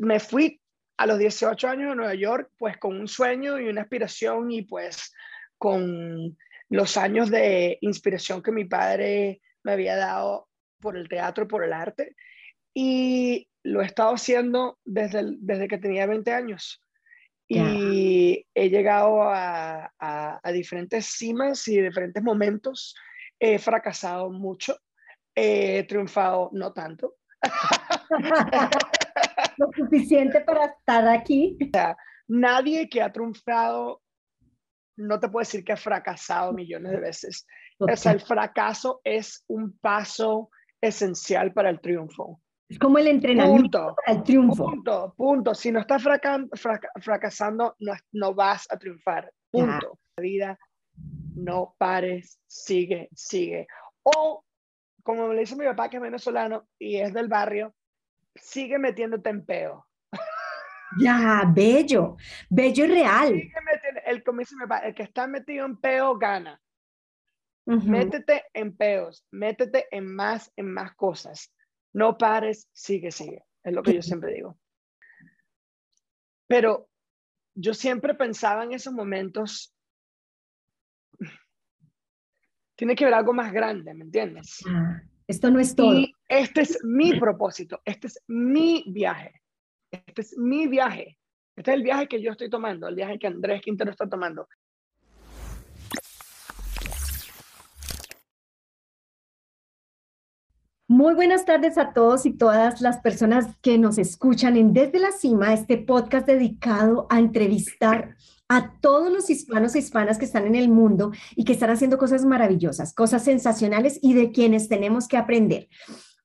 me fui a los 18 años a Nueva York, pues con un sueño y una aspiración y pues con los años de inspiración que mi padre me había dado por el teatro, por el arte. Y lo he estado haciendo desde, desde que tenía 20 años. Y he llegado a, a, diferentes cimas y diferentes momentos. He fracasado mucho, he triunfado no tanto. Lo suficiente para estar aquí. nadie que ha triunfado no te puede decir que ha fracasado millones de veces. O sea, el fracaso es un paso esencial para el triunfo. Es como el entrenamiento para el triunfo. Punto, punto. Si no estás fracasando, no, no, vas a triunfar. Punto. La vida, no pares, sigue, sigue. O, como me dice mi papá, que es venezolano y es del barrio, sigue metiéndote en peo. Ya, bello, bello y real. el, el que está metido en peo gana. Métete en peos, métete en más, en más cosas. No pares, sigue, sigue. Es lo que yo siempre digo. Pero yo siempre pensaba en esos momentos, tiene que haber algo más grande, ¿me entiendes? Ah, esto no es todo. Y este es mi propósito, este es mi viaje, este es mi viaje. Este es el viaje que yo estoy tomando, el viaje que Andrés Quintero está tomando. Muy buenas tardes a todos y todas las personas que nos escuchan en Desde la Cima, este podcast dedicado a entrevistar a todos los hispanos e hispanas que están en el mundo y que están haciendo cosas maravillosas, cosas sensacionales y de quienes tenemos que aprender.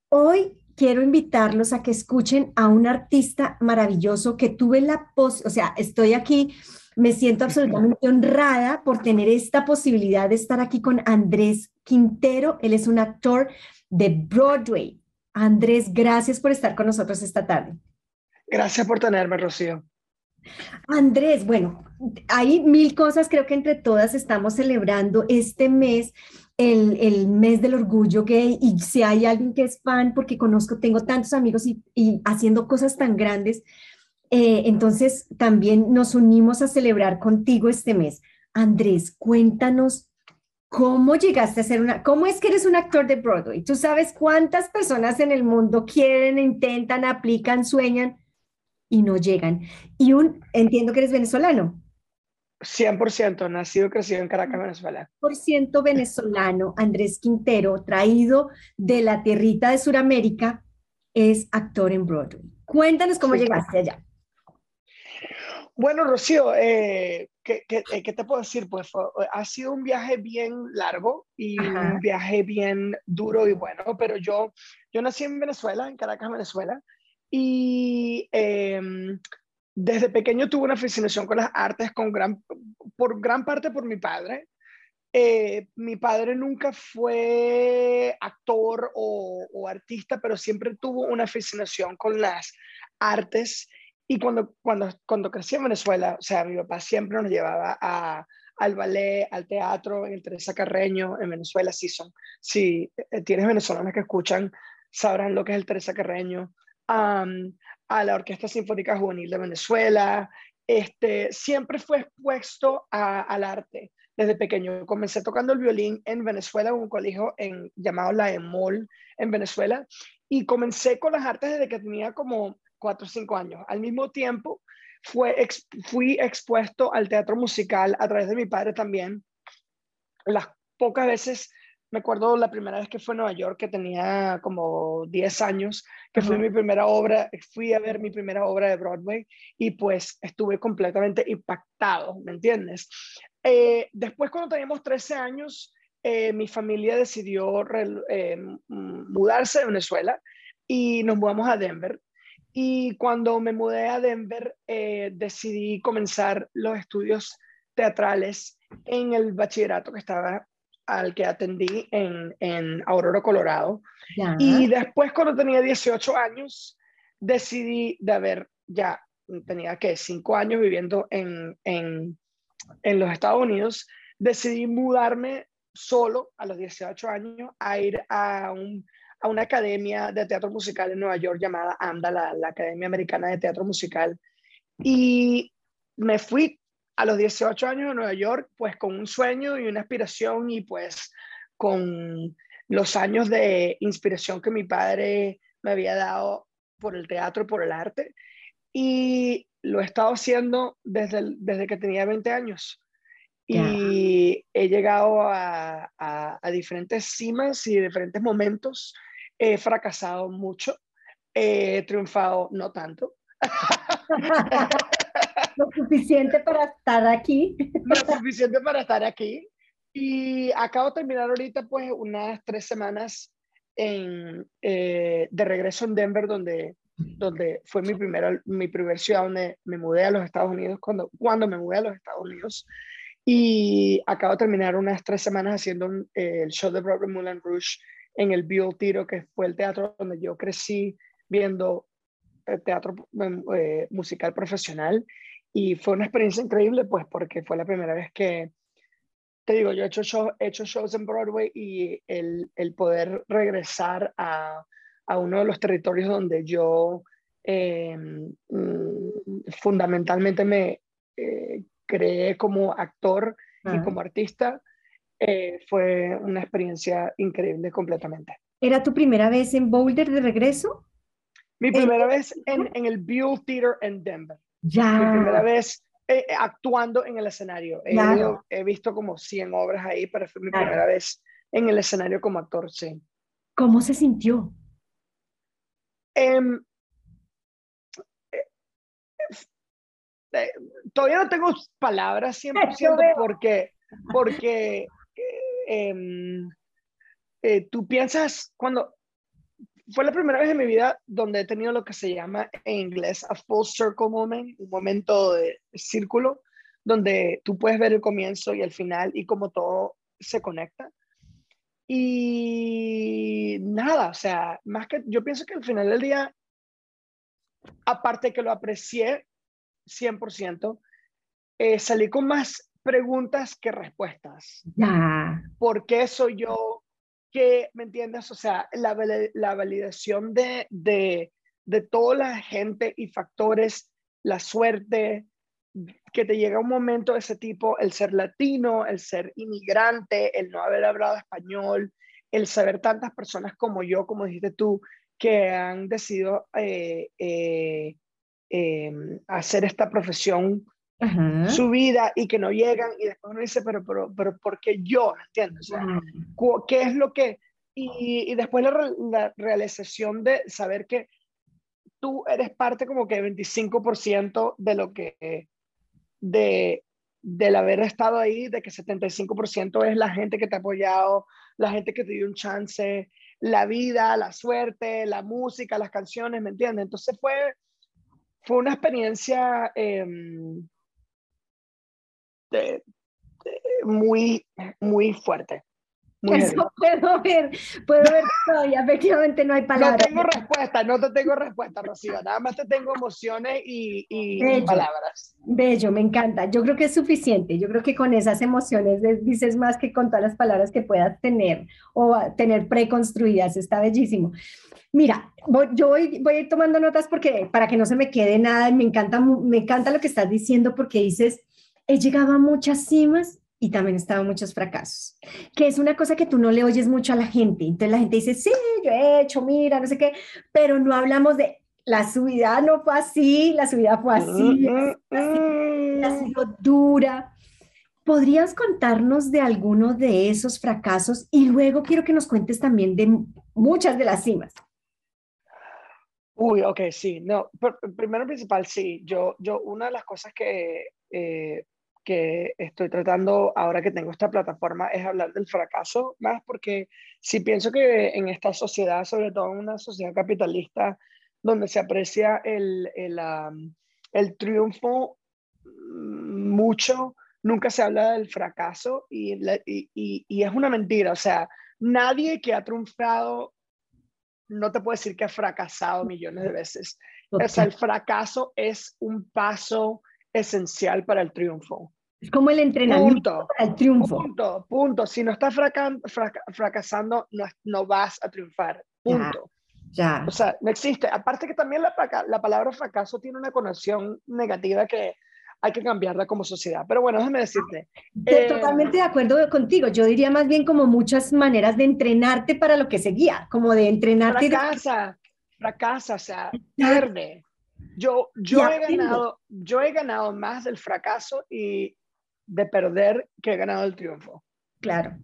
Hoy quiero invitarlos a que escuchen a un artista maravilloso que tuve la pos, o sea, estoy aquí, me siento absolutamente honrada por tener esta posibilidad de estar aquí con Andrés Quintero. Él es un actor de Broadway. Andrés, gracias por estar con nosotros esta tarde. Gracias por tenerme, Rocío. Andrés, bueno, hay mil cosas, creo que entre todas estamos celebrando este mes, el, mes del orgullo gay, y si hay alguien que es fan, porque conozco, tengo tantos amigos y, haciendo cosas tan grandes, eh, entonces también nos unimos a celebrar contigo este mes. Andrés, cuéntanos ¿Cómo llegaste a ser una, cómo es que eres un actor de Broadway? ¿Tú sabes cuántas personas en el mundo quieren, intentan, aplican, sueñan y no llegan? Y un, entiendo que eres venezolano. 100%, nacido y crecido en Caracas, Venezuela. Por ciento venezolano, Andrés Quintero, traído de la tierrita de Sudamérica, es actor en Broadway. Cuéntanos cómo llegaste allá. Bueno, Rocío, eh, ¿qué, eh, qué, te puedo decir? Pues ha sido un viaje bien largo y un viaje bien duro y bueno, pero yo, yo nací en Venezuela, en Caracas, Venezuela, y em, desde pequeño tuve una fascinación con las artes, con gran, por gran parte por mi padre. Eh, mi padre nunca fue actor o, o, artista, pero siempre tuvo una fascinación con las artes y cuando, cuando, cuando crecí en Venezuela, o sea, mi papá siempre nos llevaba a, al ballet, al teatro, en el Teresa Carreño, en Venezuela, sí son. Si eh, tienes venezolanas que escuchan, sabrán lo que es el Teresa Carreño. A la Orquesta Sinfónica Juvenil de Venezuela. Este, siempre fue expuesto al arte desde pequeño. Comencé tocando el violín en Venezuela, en un colegio en, llamado La Emol en Venezuela, y comencé con las artes desde que tenía como cuatro o cinco años. Al mismo tiempo, fue, fui expuesto al teatro musical a través de mi padre también. Las pocas veces, me acuerdo la primera vez que fue a Nueva York, que tenía como 10 años, que fue mi primera obra, fui a ver mi primera obra de Broadway y pues estuve completamente impactado, ¿me entiendes? Eh, después, cuando teníamos 13 años, eh, mi familia decidió eh, mudarse de Venezuela y nos mudamos a Denver. Y cuando me mudé a Denver, decidí comenzar los estudios teatrales en el bachillerato que estaba al que atendí en, en Aurora, Colorado. Y después, cuando tenía 18 años, decidí de haber, ya tenía que cinco años viviendo en, en, en los Estados Unidos, decidí mudarme solo a los 18 años a ir a un a una academia de teatro musical en Nueva York llamada AMDA, la, la Academia Americana de Teatro Musical. Y me fui a los 18 años de Nueva York, pues con un sueño y una aspiración y pues con los años de inspiración que mi padre me había dado por el teatro por el arte. Y lo he estado haciendo desde, desde que tenía 20 años. Y he llegado a, a, diferentes cimas y diferentes momentos. He fracasado mucho. He triunfado no tanto. Lo suficiente para estar aquí. Lo suficiente para estar aquí. Y acabo de terminar ahorita pues unas tres semanas en, eh, de regreso en Denver, donde, donde fue mi primera, mi primer ciudad donde me mudé a los Estados Unidos, cuando, cuando me mudé a los Estados Unidos. Y acabo de terminar unas tres semanas haciendo eh, el show de Broadway Moulin Rouge en el Bill Tiro, que fue el teatro donde yo crecí viendo teatro eh, musical profesional. Y fue una experiencia increíble, pues, porque fue la primera vez que, te digo, yo he hecho, he hecho shows en Broadway y el, el poder regresar a, a, uno de los territorios donde yo em, mm, fundamentalmente me eh, creé como actor y como artista, eh, fue una experiencia increíble completamente. ¿Era tu primera vez en Boulder de regreso? Mi primera vez en, en el Buell Theater en Denver. Ya. Mi primera vez eh, eh, actuando en el escenario. He, visto como 100 obras ahí, pero fue mi primera vez en el escenario como actor, sí. ¿Cómo se sintió? Em, eh, todavía no tengo palabras 100% porque, porque em, tú piensas, cuando fue la primera vez en mi vida donde he tenido lo que se llama en inglés a full circle moment, un momento de círculo, donde tú puedes ver el comienzo y el final y cómo todo se conecta. Y nada, o sea, más que yo pienso que al final del día, aparte que lo aprecié 100%, eh, salí con más preguntas que respuestas. Ya. ¿Por qué soy yo? Que, ¿me entiendes? O sea, la, la validación de, de, de toda la gente y factores, la suerte, que te llega un momento de ese tipo, el ser latino, el ser inmigrante, el no haber hablado español, el saber tantas personas como yo, como dijiste tú, que han decidido eh, eh, em, hacer esta profesión su vida y que no llegan y después uno dice, pero, pero, pero ¿por qué yo? ¿Entiendes? ¿Qué es lo que... Y, y después la, la, realización de saber que tú eres parte como que 25% de lo que... de del haber estado ahí, de que 75% es la gente que te ha apoyado, la gente que te dio un chance, la vida, la suerte, la música, las canciones, ¿me entiendes? Entonces fue, fue una experiencia eh, muy, muy fuerte. Eso puedo ver, puedo ver todavía, efectivamente no hay palabras. No tengo respuesta, no te tengo respuesta, Rocío, nada más te tengo emociones y, y palabras. Bello, me encanta. Yo creo que es suficiente, yo creo que con esas emociones dices más que con todas las palabras que puedas tener o tener preconstruidas, está bellísimo. Mira, yo voy, voy a ir tomando notas porque para que no se me quede nada, me encanta, me encanta lo que estás diciendo porque dices he llegado a muchas cimas y también he estado en muchos fracasos, que es una cosa que tú no le oyes mucho a la gente. Entonces la gente dice, sí, yo he hecho, mira, no sé qué, pero no hablamos de la subida no fue así, la subida fue así, ha sido dura. ¿Podrías contarnos de alguno de esos fracasos? Y luego quiero que nos cuentes también de muchas de las cimas. Uy, ok, sí, no, primero principal, sí, yo, yo, una de las cosas que eh, que estoy tratando ahora que tengo esta plataforma es hablar del fracaso más porque si pienso que en esta sociedad, sobre todo en una sociedad capitalista, donde se aprecia el, el, el triunfo mm, mucho, nunca se habla del fracaso y, y, y, es una mentira. O sea, nadie que ha triunfado no te puede decir que ha fracasado millones de veces. O sea, el fracaso es un paso esencial para el triunfo. Es como el entrenamiento para el triunfo. Punto, punto. Si no estás fracasando, no, no vas a triunfar. Punto. Ya. O sea, no existe. Aparte que también la, la palabra fracaso tiene una connotación negativa que hay que cambiarla como sociedad. Pero bueno, déjame decirte. Eh, totalmente de acuerdo contigo. Yo diría más bien como muchas maneras de entrenarte para lo que seguía, como de entrenarte. Fracasa, fracasa, o sea, pierde. Yo, yo, he ganado, yo he ganado más del fracaso y de perder que he ganado el triunfo. Claro.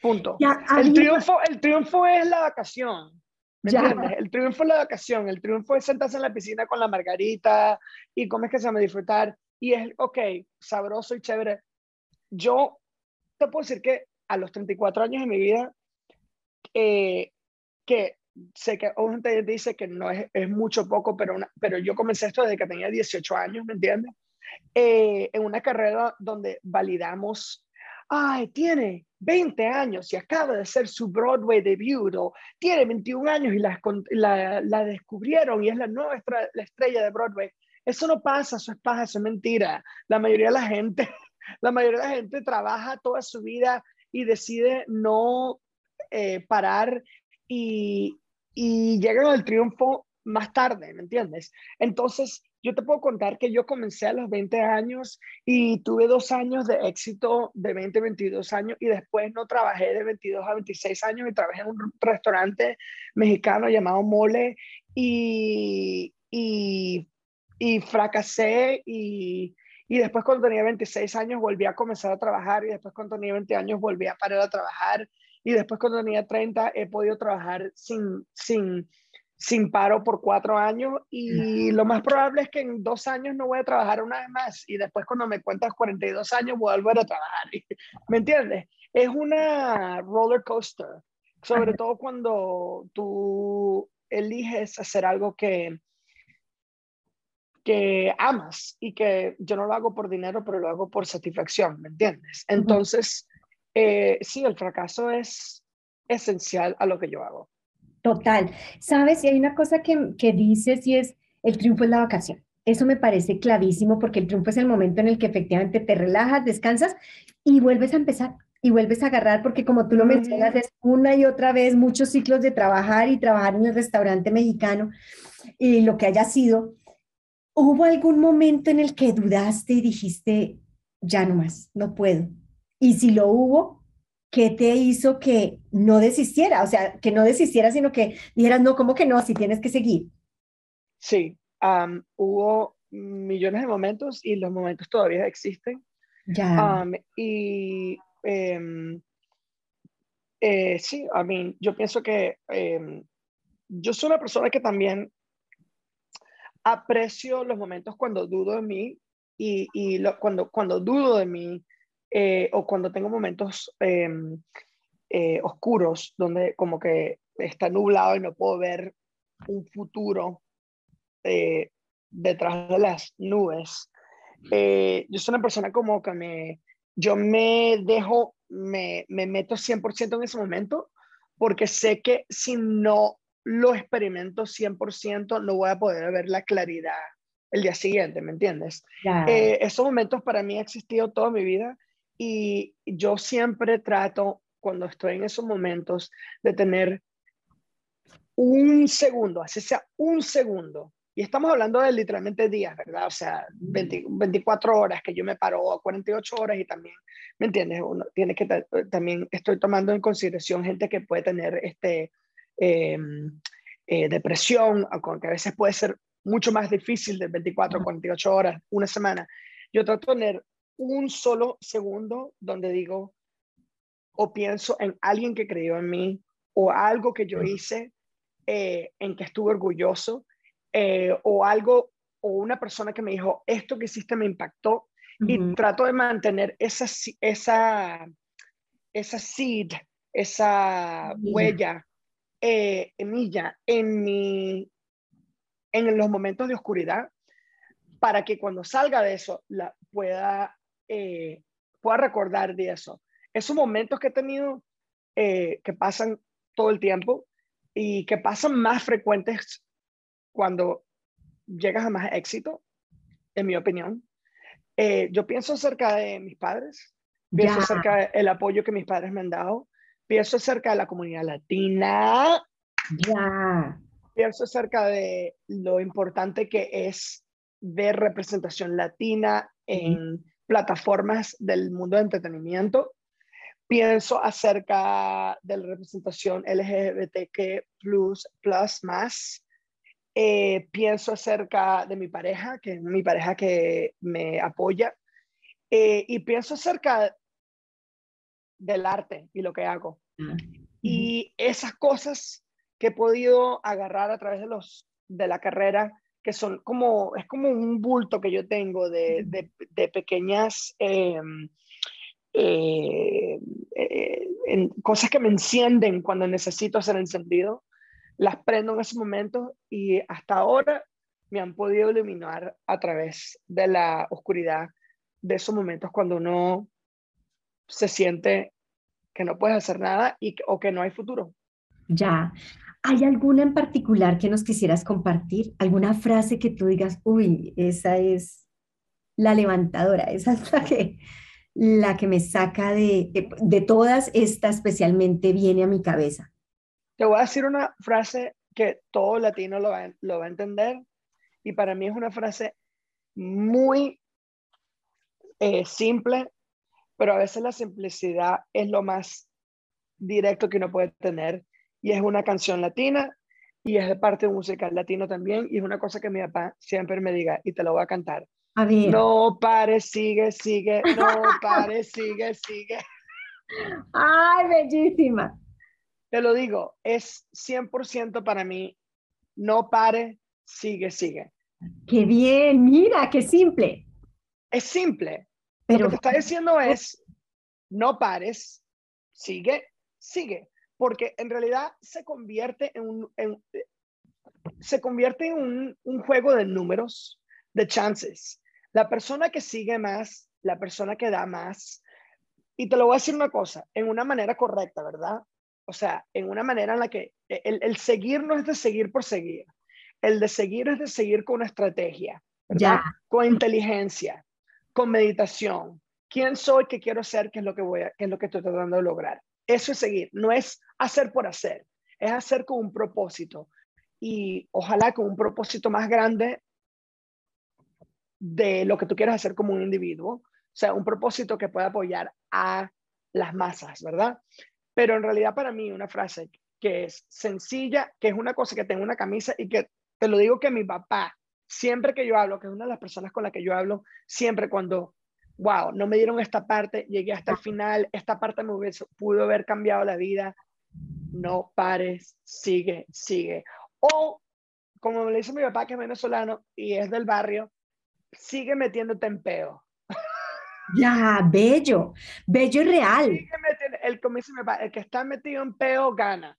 Punto. el, triunfo, el triunfo es la vacación. ¿Me entiendes? El triunfo es la vacación, el triunfo es sentarse en la piscina con la margarita y cómo es que se llama disfrutar. Y es, ok, sabroso y chévere. Yo te puedo decir que a los 34 años de mi vida, eh, que sé que gente dice que no es, es mucho poco, pero, pero yo comencé esto desde que tenía 18 años, ¿me entiendes? Eh, en una carrera donde validamos, ay, tiene 20 años y acaba de hacer su Broadway debut, o tiene 21 años y la, la, la descubrieron y es la nueva la estrella de Broadway. Eso no pasa, eso es paja, eso es mentira. La mayoría de la gente, la mayoría de la gente trabaja toda su vida y decide no eh, parar y, y llegan al triunfo más tarde, ¿me entiendes? Entonces, yo te puedo contar que yo comencé a los 20 años y tuve dos años de éxito de 20, 22 años y después no trabajé de 22 a 26 años y trabajé en un restaurante mexicano llamado Mole y, y, y fracasé y, y después cuando tenía 26 años volví a comenzar a trabajar y después cuando tenía 20 años volví a parar a trabajar y después cuando tenía 30 he podido trabajar sin, sin, sin paro por cuatro años y lo más probable es que en dos años no voy a trabajar una vez más y después cuando me cuentas 42 años voy a volver a trabajar. ¿Me entiendes? Es una roller coaster, sobre todo cuando tú eliges hacer algo que, que amas y que yo no lo hago por dinero, pero lo hago por satisfacción, ¿me entiendes? Entonces, eh, sí, el fracaso es esencial a lo que yo hago. Total. Sabes, y hay una cosa que, que dices y es, el triunfo es la vacación. Eso me parece clavísimo porque el triunfo es el momento en el que efectivamente te relajas, descansas y vuelves a empezar y vuelves a agarrar porque como tú lo mencionas es una y otra vez muchos ciclos de trabajar y trabajar en el restaurante mexicano y lo que haya sido. ¿Hubo algún momento en el que dudaste y dijiste, ya no más, no puedo? Y si lo hubo, ¿qué te hizo que no desistiera? O sea, que no desistiera, sino que dijeras, no, ¿cómo que no? Si tienes que seguir. Sí, hubo millones de momentos y los momentos todavía existen. Ya. y em, eh, sí, I mean, yo pienso que em, yo soy una persona que también aprecio los momentos cuando dudo de mí y, y cuando, cuando dudo de mí eh, o cuando tengo momentos em, eh, oscuros donde como que está nublado y no puedo ver un futuro eh, detrás de las nubes. yo soy una persona como que me, yo me dejo, me, me meto 100% en ese momento porque sé que si no lo experimento 100% no voy a poder ver la claridad el día siguiente, ¿me entiendes? esos momentos para mí han existido toda mi vida y yo siempre trato, cuando estoy en esos momentos, de tener un segundo, así sea un segundo. Y estamos hablando de literalmente días, ¿verdad? O sea, 24 horas que yo me paro, 48 horas y también, ¿me entiendes? Uno tiene que, también estoy tomando en consideración gente que puede tener este, em, eh, depresión, que a veces puede ser mucho más difícil de 24, 48 horas, una semana. Yo trato de tener un solo segundo donde digo o pienso en alguien que creyó en mí o algo que yo hice eh, en que estuve orgulloso eh, o algo o una persona que me dijo esto que hiciste me impactó y trato de mantener esa esa esa seed esa huella eh, milla en mi en los momentos de oscuridad para que cuando salga de eso la pueda eh, pueda recordar de eso. Esos momentos que he tenido eh, que pasan todo el tiempo y que pasan más frecuentes cuando llegas a más éxito, en mi opinión. Eh, yo pienso acerca de mis padres, pienso acerca del apoyo que mis padres me han dado, pienso acerca de la comunidad latina, Ya. Pienso acerca de lo importante que es ver representación latina en plataformas del mundo de entretenimiento. Pienso acerca de la representación LGBTQ plus, plus más. Eh, pienso acerca de mi pareja, que es mi pareja que me apoya. Eh, y pienso acerca del arte y lo que hago. Ah, y esas cosas que he podido agarrar a través de, los, de la carrera, que son como, es como un bulto que yo tengo de, de, pequeñas em, eh, eh, cosas que me encienden cuando necesito ser encendido, las prendo en ese momento y hasta ahora me han podido iluminar a través de la oscuridad de esos momentos cuando uno se siente que no puedes hacer nada y, o que no hay futuro. Ya. ¿Hay alguna en particular que nos quisieras compartir? ¿Alguna frase que tú digas, uy, esa es la levantadora, esa es la que, la que me saca de, de, todas, esta especialmente viene a mi cabeza? Te voy a decir una frase que todo latino lo va, a entender y para mí es una frase muy eh, simple, pero a veces la simplicidad es lo más directo que uno puede tener y es una canción latina y es de parte musical latino también y es una cosa que mi papá siempre me diga y te lo voy a cantar. No pares, sigue, sigue, no pares, sigue, sigue. Ay, bellísima. Te lo digo, es 100% para mí, no pare, sigue, sigue. Qué bien, mira, qué simple. Es simple, lo que te está diciendo es, no pares, sigue, sigue, porque en realidad se convierte en un, se convierte en un, un juego de números, de chances. La persona que sigue más, la persona que da más, y te lo voy a decir una cosa, en una manera correcta, ¿verdad? O sea, en una manera en la que el, el seguir no es de seguir por seguir, el de seguir es de seguir con una estrategia, ¿verdad? Con inteligencia, con meditación. ¿Quién soy? ¿Qué quiero ser? ¿Qué es lo que voy a, qué es lo que estoy tratando de lograr? Eso es seguir, no es hacer por hacer, es hacer con un propósito y ojalá con un propósito más grande de lo que tú quieras hacer como un individuo, o sea, un propósito que pueda apoyar a las masas, ¿verdad? Pero en realidad para mí una frase que es sencilla, que es una cosa que tengo una camisa y que te lo digo que mi papá siempre que yo hablo, que es una de las personas con las que yo hablo, siempre cuando, wow, no me dieron esta parte, llegué hasta el final, esta parte me hubiese, pudo haber cambiado la vida, no pares, sigue, sigue. O, como me dice mi papá, que es venezolano y es del barrio, sigue metiéndote en peo. Ya, bello, bello y real. el, como dice mi papá, el que está metido en peo gana.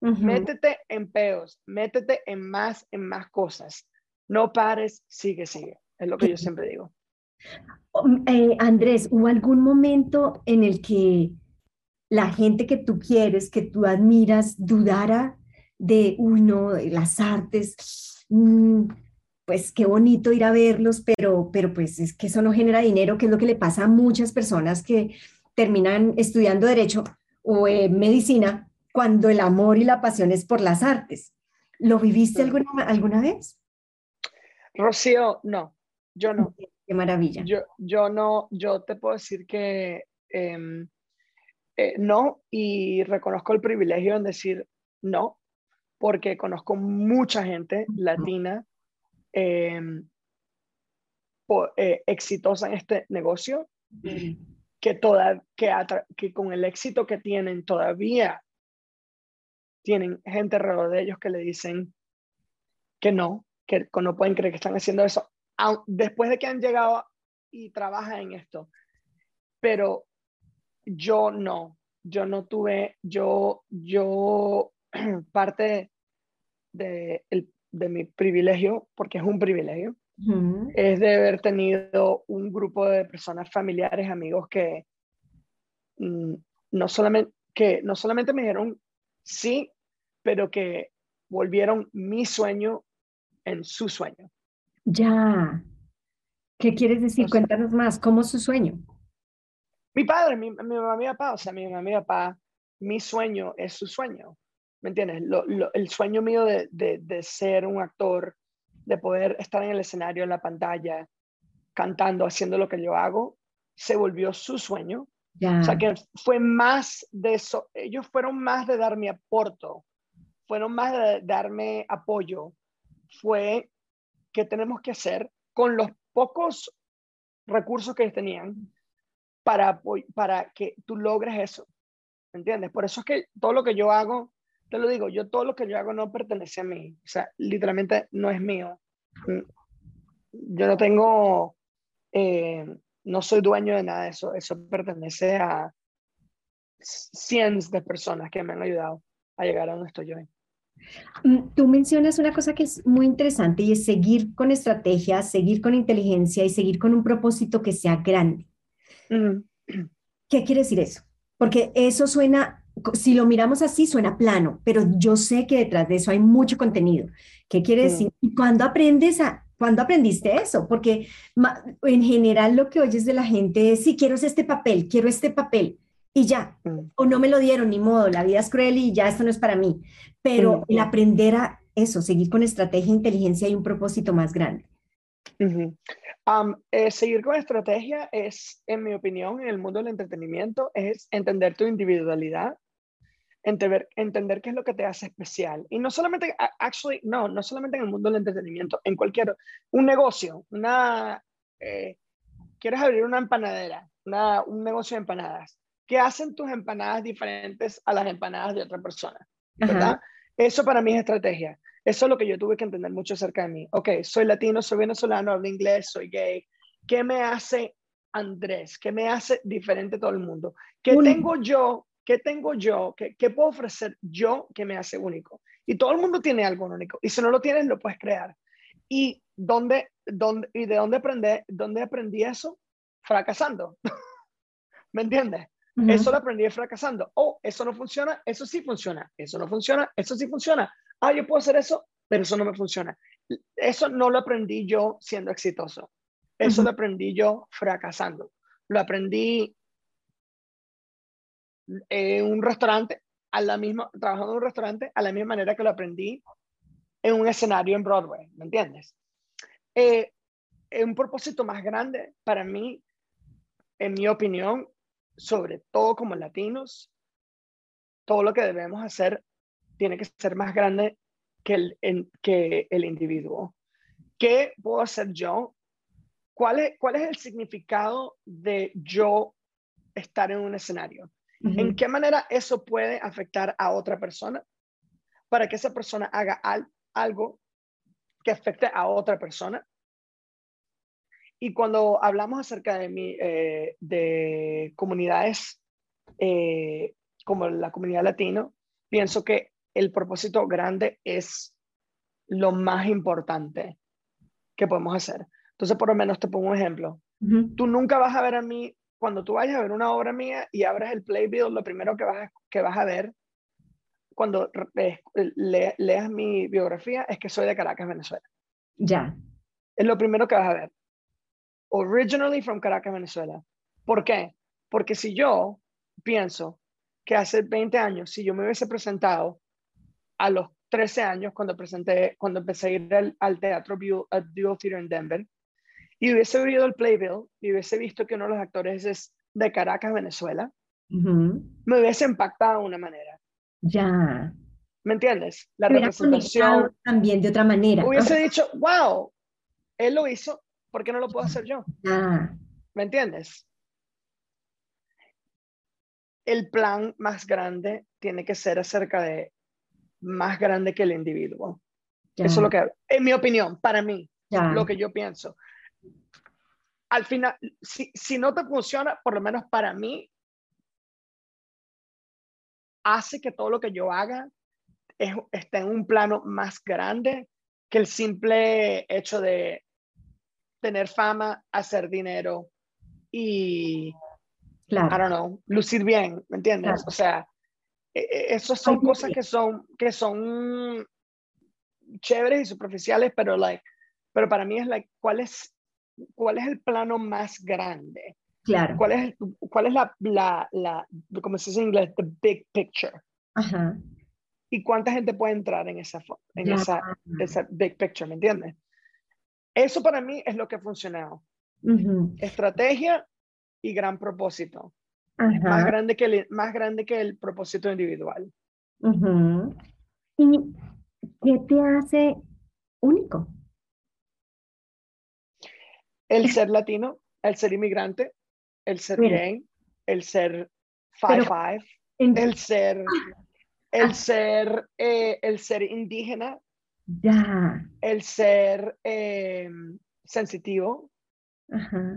Métete en peos, métete en más, en más cosas. No pares, sigue, sigue. Es lo que yo siempre digo. Um, eh, Andrés, ¿hubo algún momento en el que la gente que tú quieres, que tú admiras, dudara de, uy, no, de las artes? Mm, pues qué bonito ir a verlos, pero, pero pues es que eso no genera dinero, que es lo que le pasa a muchas personas que terminan estudiando derecho o eh, medicina cuando el amor y la pasión es por las artes. ¿Lo viviste alguna, alguna vez? Rocío, no, yo no. Qué maravilla. Yo, yo no, yo te puedo decir que em, eh, no y reconozco el privilegio en decir no, porque conozco mucha gente latina em, eh, exitosa en este negocio, que, toda, que, que con el éxito que tienen todavía tienen gente alrededor de ellos que le dicen que no, que no pueden creer que están haciendo eso, después de que han llegado y trabajan en esto. Pero yo no, yo no tuve, yo, yo, parte de, de mi privilegio, porque es un privilegio, es de haber tenido un grupo de personas familiares, amigos que mm, no solamente, que no solamente me dijeron sí, pero que volvieron mi sueño en su sueño. Ya. ¿Qué quieres decir? Cuéntanos más. ¿Cómo es su sueño? Mi padre, mi, mi mamá, mi papá, o sea, mi mamá, mi papá, mi sueño es su sueño. ¿me entiendes? el sueño mío de, de, ser un actor, de poder estar en el escenario, en la pantalla, cantando, haciendo lo que yo hago, se volvió su sueño. O sea que fue más de eso, ellos fueron más de darme aporto, fueron más de darme apoyo, fue que tenemos que hacer con los pocos recursos que tenían para, para que tú logres eso. ¿Entiendes? Por eso es que todo lo que yo hago, te lo digo, yo todo lo que yo hago no pertenece a mí. O sea, literalmente no es mío. Yo no tengo, eh, no soy dueño de nada de eso. Eso pertenece a cientos de personas que me han ayudado a llegar a donde estoy yo. Mm, tú mencionas una cosa que es muy interesante y es seguir con estrategia, seguir con inteligencia y seguir con un propósito que sea grande. ¿Qué quiere decir eso? Porque eso suena, si lo miramos así, suena plano, pero yo sé que detrás de eso hay mucho contenido. ¿Qué quiere decir? ¿Y cuándo aprendes a, cuándo aprendiste eso? Porque en general lo que oyes de la gente es, sí, quiero este papel, quiero este papel y ya, mm. o no me lo dieron, ni modo, la vida es cruel y ya esto no es para mí. Pero el aprender a eso, seguir con estrategia, inteligencia y un propósito más grande. Eh, seguir con estrategia es, en mi opinión, en el mundo del entretenimiento, es entender tu individualidad, entender, entender qué es lo que te hace especial. Y no solamente, actually, no, no solamente en el mundo del entretenimiento, en cualquier, un negocio, una, eh, quieres abrir una empanadera, una, un negocio de empanadas ¿Qué hacen tus empanadas diferentes a las empanadas de otra persona, ¿verdad? Eso para mí es estrategia. Eso es lo que yo tuve que entender mucho acerca de mí. Ok, soy latino, soy venezolano, hablo inglés, soy gay. ¿Qué me hace Andrés? ¿Qué me hace diferente a todo el mundo? ¿Qué tengo yo? ¿Qué tengo yo? ¿Qué, ¿Qué, puedo ofrecer yo que me hace único? Y todo el mundo tiene algo único. Y si no lo tienes, lo puedes crear. ¿Y, dónde, dónde, y de dónde aprendí, dónde aprendí eso? Fracasando. ¿Me entiendes? Eso lo aprendí fracasando. Oh, eso no funciona, eso sí funciona. Eso no funciona, eso sí funciona. Ah, yo puedo hacer eso, pero eso no me funciona. Eso no lo aprendí yo siendo exitoso. Eso lo aprendí yo fracasando. Lo aprendí en un restaurante, a la misma, trabajando en un restaurante, a la misma manera que lo aprendí en un escenario en Broadway, ¿me entiendes? Eh, un propósito más grande para mí, en mi opinión, sobre todo como latinos, todo lo que debemos hacer tiene que ser más grande que el, que el individuo. ¿Qué puedo hacer yo? ¿Cuál es, ¿Cuál es el significado de yo estar en un escenario? ¿En qué manera eso puede afectar a otra persona para que esa persona haga algo que afecte a otra persona? Y cuando hablamos acerca de, mi, eh, de comunidades eh, como la comunidad latino, pienso que el propósito grande es lo más importante que podemos hacer. Entonces, por lo menos te pongo un ejemplo. Tú nunca vas a ver a mí, cuando tú vayas a ver una obra mía y abras el playbill, lo primero que vas a, que vas a ver cuando leas mi biografía es que soy de Caracas, Venezuela. Ya. Es lo primero que vas a ver originally from Caracas, Venezuela. ¿Por qué? Porque si yo pienso que hace 20 años, si yo me hubiese presentado a los 13 años cuando presenté, cuando empecé a ir al, teatro al Dual Theater en Denver, y hubiese oído el playbill y hubiese visto que uno de los actores es de Caracas, Venezuela, me hubiese impactado de una manera. Ya. ¿Me entiendes? La representación. También de otra manera. Hubiese dicho, wow, él lo hizo, ¿por qué no lo puedo hacer yo? Ah. ¿Me entiendes? El plan más grande tiene que ser acerca de más grande que el individuo. Eso es lo que, en mi opinión, para mí, lo que yo pienso. Al final, si, si no te funciona, por lo menos para mí, hace que todo lo que yo haga esté en un plano más grande que el simple hecho de tener fama, hacer dinero y, claro. I don't know, lucir bien, ¿me entiendes? O sea, e, e, esas son cosas que son, que son chéveres y superficiales, pero, like, pero para mí es, like, ¿cuál es, cuál es el plano más grande? Claro. ¿Cuál es, cuál es la, la, la, como se dice en inglés, the big picture? Ajá. y cuánta gente puede entrar en esa, en esa, esa big picture, ¿me entiendes? Eso para mí es lo que ha funcionado. Estrategia y gran propósito. Más, grande que el, más grande que el propósito individual. ¿Y qué te hace único? El ser latino, el ser inmigrante, el ser gay, el ser five five, el ser el ser eh, el ser indígena, ya. el ser eh, sensitivo,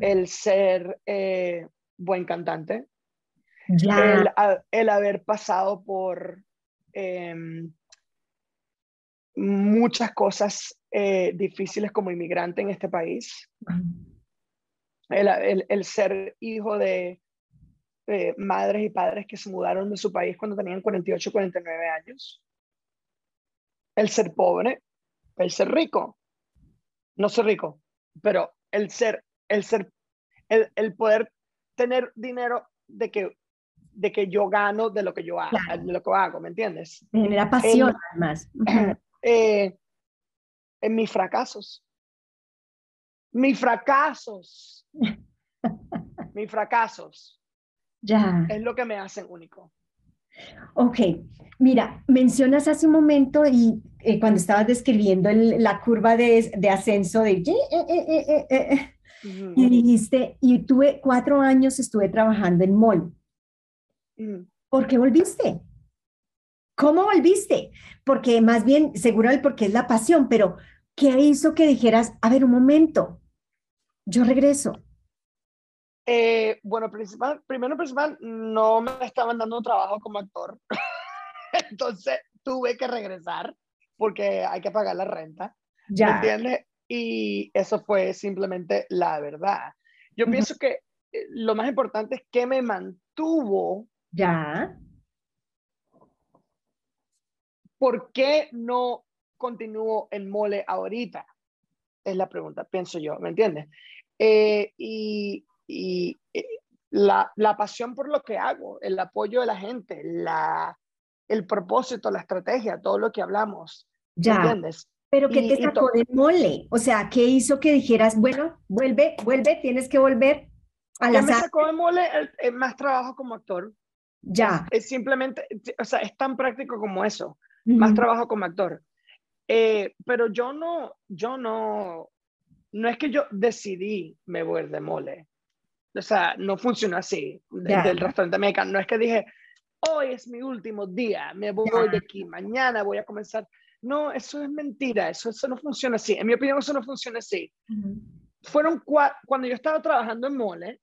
el ser eh, buen cantante, ya. El, haber pasado por em, muchas cosas difíciles como inmigrante en este país, el, el ser hijo de eh, madres y padres que se mudaron de su país cuando tenían 48, 49 años. El ser pobre, el ser rico. No ser rico, pero el ser, el ser, el, el poder tener dinero de que, de que yo gano de lo que yo hago, de lo que hago, ¿me entiendes? Genera pasión, además. Eh, en mis fracasos. Mis fracasos. mis fracasos ya. Es lo que me hace único. Ok, mira, mencionas hace un momento y eh, cuando estabas describiendo la curva de, ascenso de... Eh, eh, y dijiste, y tuve cuatro años, estuve trabajando en mall. ¿Por qué volviste? ¿Cómo volviste? Porque más bien, seguro el porque es la pasión, pero ¿qué hizo que dijeras, a ver, un momento, yo regreso? Eh, bueno, principal, primero principal, no me estaban dando trabajo como actor. Entonces tuve que regresar porque hay que pagar la renta. Ya. ¿Me entiendes? Y eso fue simplemente la verdad. Yo pienso que eh, lo más importante es que me mantuvo. Ya. ¿Por qué no continúo en mole ahorita? Es la pregunta, pienso yo, ¿me entiendes? Eh, y y eh, la, la, pasión por lo que hago, el apoyo de la gente, la, el propósito, la estrategia, todo lo que hablamos. Ya. ¿Entiendes? Pero ¿qué te sacó de mole? O sea, ¿qué hizo que dijeras, bueno, vuelve, vuelve, tienes que volver a la me sacó de mole el, más trabajo como actor. Ya. Es, simplemente, o sea, es tan práctico como eso, más trabajo como actor. Eh, pero yo no, yo no, no es que yo decidí me voy de mole. O sea, no funciona así del restaurante mexicano. No es que dije, hoy es mi último día, me voy de aquí, mañana voy a comenzar. No, eso es mentira, eso, eso no funciona así. En mi opinión, eso no funciona así. Fueron cuando yo estaba trabajando en Mole,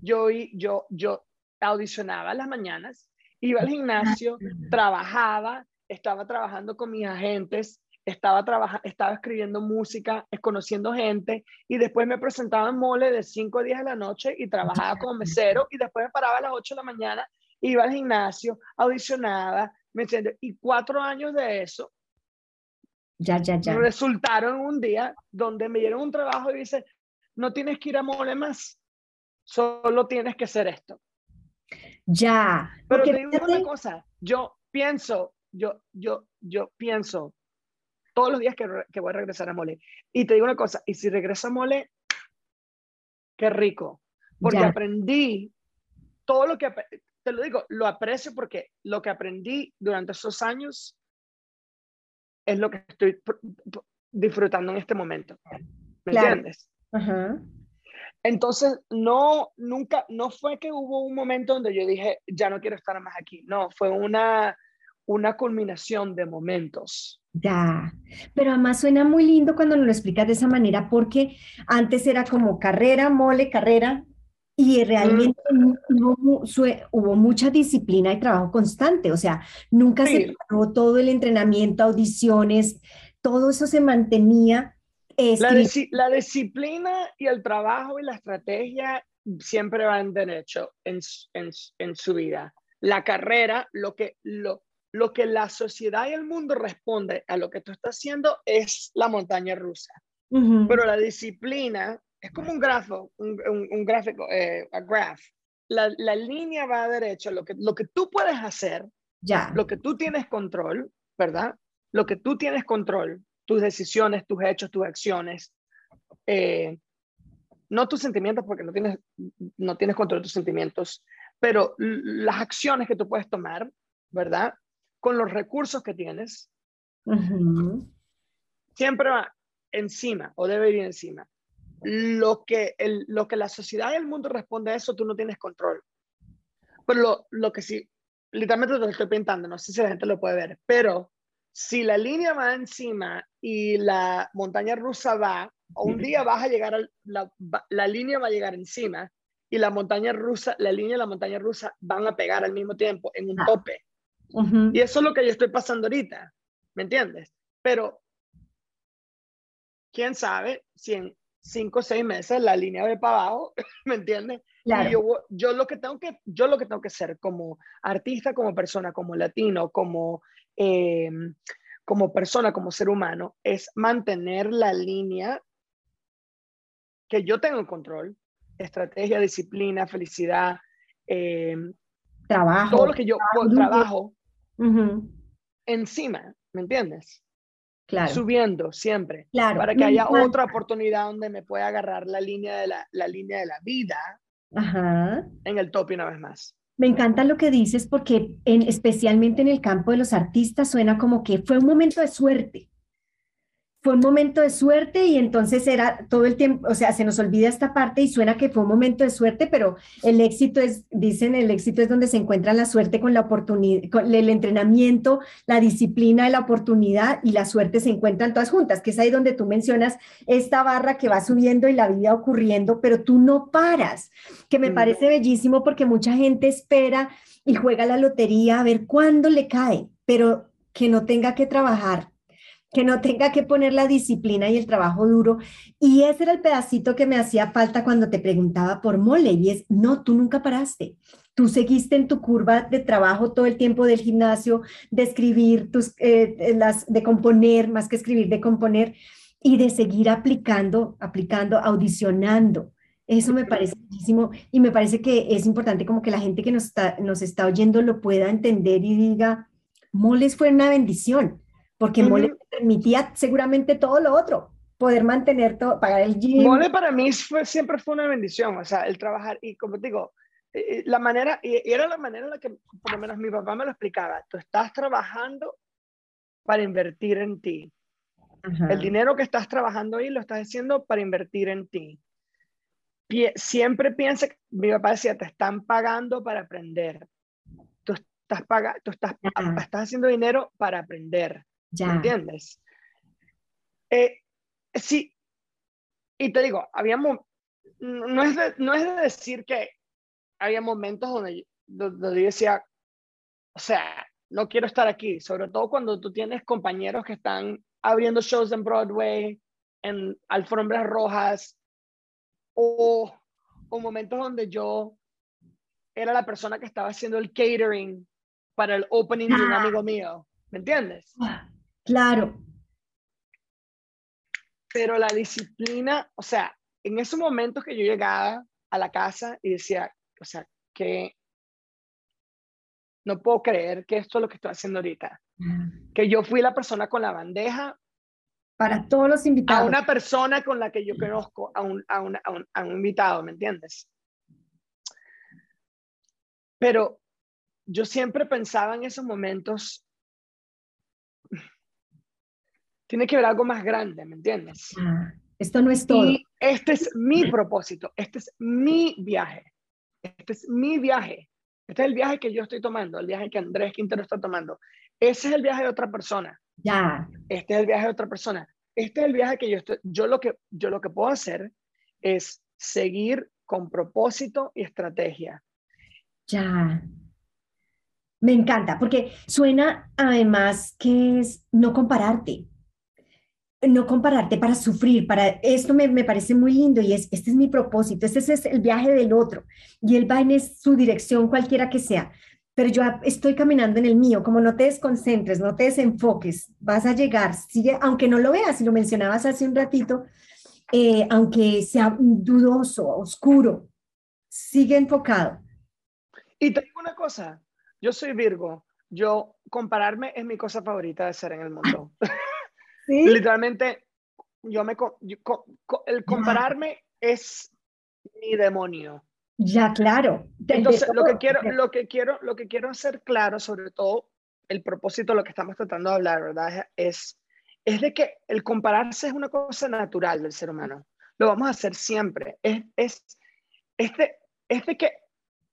yo, yo, yo audicionaba las mañanas, iba al gimnasio, trabajaba, estaba trabajando con mis agentes, estaba, trabajando, estaba escribiendo música, conociendo gente y después me presentaba en mole de 5 a 10 de la noche y trabajaba como mesero y después me paraba a las 8 de la mañana, iba al gimnasio, audicionaba, ¿me entiendes? Y cuatro años de eso ya, ya, ya. resultaron un día donde me dieron un trabajo y dice, no tienes que ir a mole más, solo tienes que hacer esto. Ya. Pero te digo una cosa, yo pienso, yo, yo, yo pienso todos los días que, que, voy a regresar a Mole. Y te digo una cosa, y si regreso a Mole, qué rico, porque aprendí todo lo que, te lo digo, lo aprecio porque lo que aprendí durante esos años es lo que estoy disfrutando en este momento. ¿Me entiendes? Entonces, no, nunca, no fue que hubo un momento donde yo dije, ya no quiero estar más aquí. No, fue una, una culminación de momentos. Ya, pero además suena muy lindo cuando nos lo explicas de esa manera, porque antes era como carrera, mole, carrera, y realmente hubo, mucha disciplina y trabajo constante, o sea, nunca se paró todo el entrenamiento, audiciones, todo eso se mantenía. La, la, disciplina y el trabajo y la estrategia siempre van derecho en, en, en su vida. La carrera, lo que, lo, lo que la sociedad y el mundo responde a lo que tú estás haciendo es la montaña rusa. Pero la disciplina es como un grafo, un, gráfico, eh, a graph. La, línea va a derecho, lo que, lo que tú puedes hacer Ya. Lo que tú tienes control, ¿verdad? Lo que tú tienes control, tus decisiones, tus hechos, tus acciones, eh, no tus sentimientos, porque no tienes, no tienes control de tus sentimientos, pero las acciones que tú puedes tomar, ¿verdad? Con los recursos que tienes, siempre va encima o debe ir encima. Lo que, el, lo que la sociedad y el mundo responde a eso, tú no tienes control. Pero lo, lo que sí, literalmente te lo estoy pintando, no sé si la gente lo puede ver, pero si la línea va encima y la montaña rusa va, un día vas a llegar, a la, la línea va a llegar encima y la montaña rusa, la línea y la montaña rusa van a pegar al mismo tiempo en un ah. tope. Y eso es lo que yo estoy pasando ahorita, ¿me entiendes? Pero, ¿quién sabe si en cinco o seis meses la línea va para abajo, ¿me entiendes? yo, yo, lo que tengo que, yo lo que tengo que ser como artista, como persona, como latino, como, em, como persona, como ser humano, es mantener la línea que yo tengo en control, estrategia, disciplina, felicidad, em, trabajo. Todo lo que yo trabajo, encima, ¿me entiendes? Claro. Subiendo siempre. Claro. Para que haya otra oportunidad donde me pueda agarrar la línea de la, la línea de la vida Ajá. en el top una vez más. Me encanta lo que dices porque en, especialmente en el campo de los artistas suena como que fue un momento de suerte fue un momento de suerte y entonces era todo el tiempo, o sea, se nos olvida esta parte y suena que fue un momento de suerte, pero el éxito es, dicen, el éxito es donde se encuentra la suerte con la oportunidad, con el entrenamiento, la disciplina la oportunidad y la suerte se encuentran todas juntas, que es ahí donde tú mencionas esta barra que va subiendo y la vida ocurriendo, pero tú no paras, que me parece bellísimo porque mucha gente espera y juega la lotería a ver cuándo le cae, pero que no tenga que trabajar que no tenga que poner la disciplina y el trabajo duro. Y ese era el pedacito que me hacía falta cuando te preguntaba por mole. Y es, no, tú nunca paraste. Tú seguiste en tu curva de trabajo todo el tiempo del gimnasio, de escribir, tus, eh, las, de componer, más que escribir, de componer, y de seguir aplicando, aplicando, audicionando. Eso me parece muchísimo y me parece que es importante como que la gente que nos está, nos está oyendo lo pueda entender y diga, moles fue una bendición porque Mole permitía seguramente todo lo otro, poder mantener todo, pagar el gym. Mole para mí fue, siempre fue una bendición, o sea, el trabajar, y como te digo, eh, eh, la manera, y era la manera en la que por lo menos mi papá me lo explicaba, tú estás trabajando para invertir en ti. El dinero que estás trabajando ahí lo estás haciendo para invertir en ti. siempre piensa, mi papá decía, te están pagando para aprender. Tú estás, paga, tú estás, estás haciendo dinero para aprender. Ya. ¿Entiendes? Eh, sí, y te digo, habíamos, no es, de, no es de decir que había momentos donde, donde yo decía, o sea, no quiero estar aquí, sobre todo cuando tú tienes compañeros que están abriendo shows en Broadway, en alfombras rojas, o, o momentos donde yo era la persona que estaba haciendo el catering para el opening de un ah. amigo mío, ¿me entiendes? Claro. Pero la disciplina, o sea, en esos momentos que yo llegaba a la casa y decía, o sea, que no puedo creer que esto es lo que estoy haciendo ahorita. Que yo fui la persona con la bandeja. Para todos los invitados. A una persona con la que yo conozco, a un, a un, a un invitado, ¿me entiendes? Pero yo siempre pensaba en esos momentos tiene que ver algo más grande, ¿me entiendes? Ah, esto no es todo. Y este es mi propósito, este es mi viaje, este es mi viaje. Este es el viaje que yo estoy tomando, el viaje que Andrés Quintero está tomando. Ese es el viaje de otra persona. Ya. Este es el viaje de otra persona. Este es el viaje que yo estoy, yo lo que, yo lo que puedo hacer es seguir con propósito y estrategia. Ya. Me encanta, porque suena además que es no compararte no compararte para sufrir, para esto me, parece muy lindo y es, este es mi propósito, este es el viaje del otro y él va en su dirección cualquiera que sea, pero yo estoy caminando en el mío, como no te desconcentres, no te desenfoques, vas a llegar, sigue, aunque no lo veas, y lo mencionabas hace un ratito, eh, aunque sea dudoso, oscuro, sigue enfocado. Y te digo una cosa, yo soy Virgo, yo compararme es mi cosa favorita de ser en el mundo. ¿Sí? Literalmente, yo me, el compararme es mi demonio. Ya, claro. Entonces, lo que, quiero, lo, que quiero, lo que quiero hacer claro, sobre todo el propósito de lo que estamos tratando de hablar, ¿verdad? Es, es de que el compararse es una cosa natural del ser humano. Lo vamos a hacer siempre. Es, es, es, de, es de que